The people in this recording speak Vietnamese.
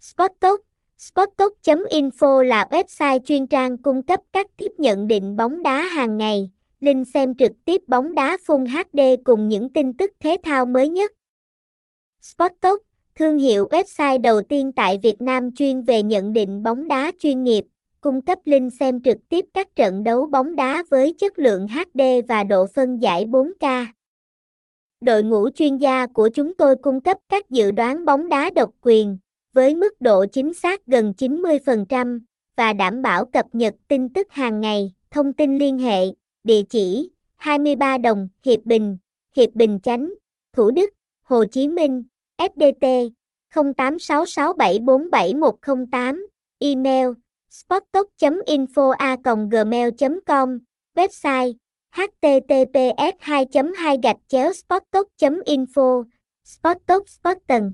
Sporttalk Sporttalk.info là website chuyên trang cung cấp các tiếp nhận định bóng đá hàng ngày, link xem trực tiếp bóng đá Full HD cùng những tin tức thể thao mới nhất. Sporttalk, thương hiệu website đầu tiên tại Việt Nam chuyên về nhận định bóng đá chuyên nghiệp, cung cấp link xem trực tiếp các trận đấu bóng đá với chất lượng HD và độ phân giải 4K. Đội ngũ chuyên gia của chúng tôi cung cấp các dự đoán bóng đá độc quyền, với mức độ chính xác gần 90% và đảm bảo cập nhật tin tức hàng ngày. Thông tin liên hệ, địa chỉ 23 Đồng, Hiệp Bình, Hiệp Bình Chánh, Thủ Đức, Hồ Chí Minh, FDT 0866747108, email spottok.infoa.gmail.com, website https 2 2 gạch chéo sporttalk info spottok sportten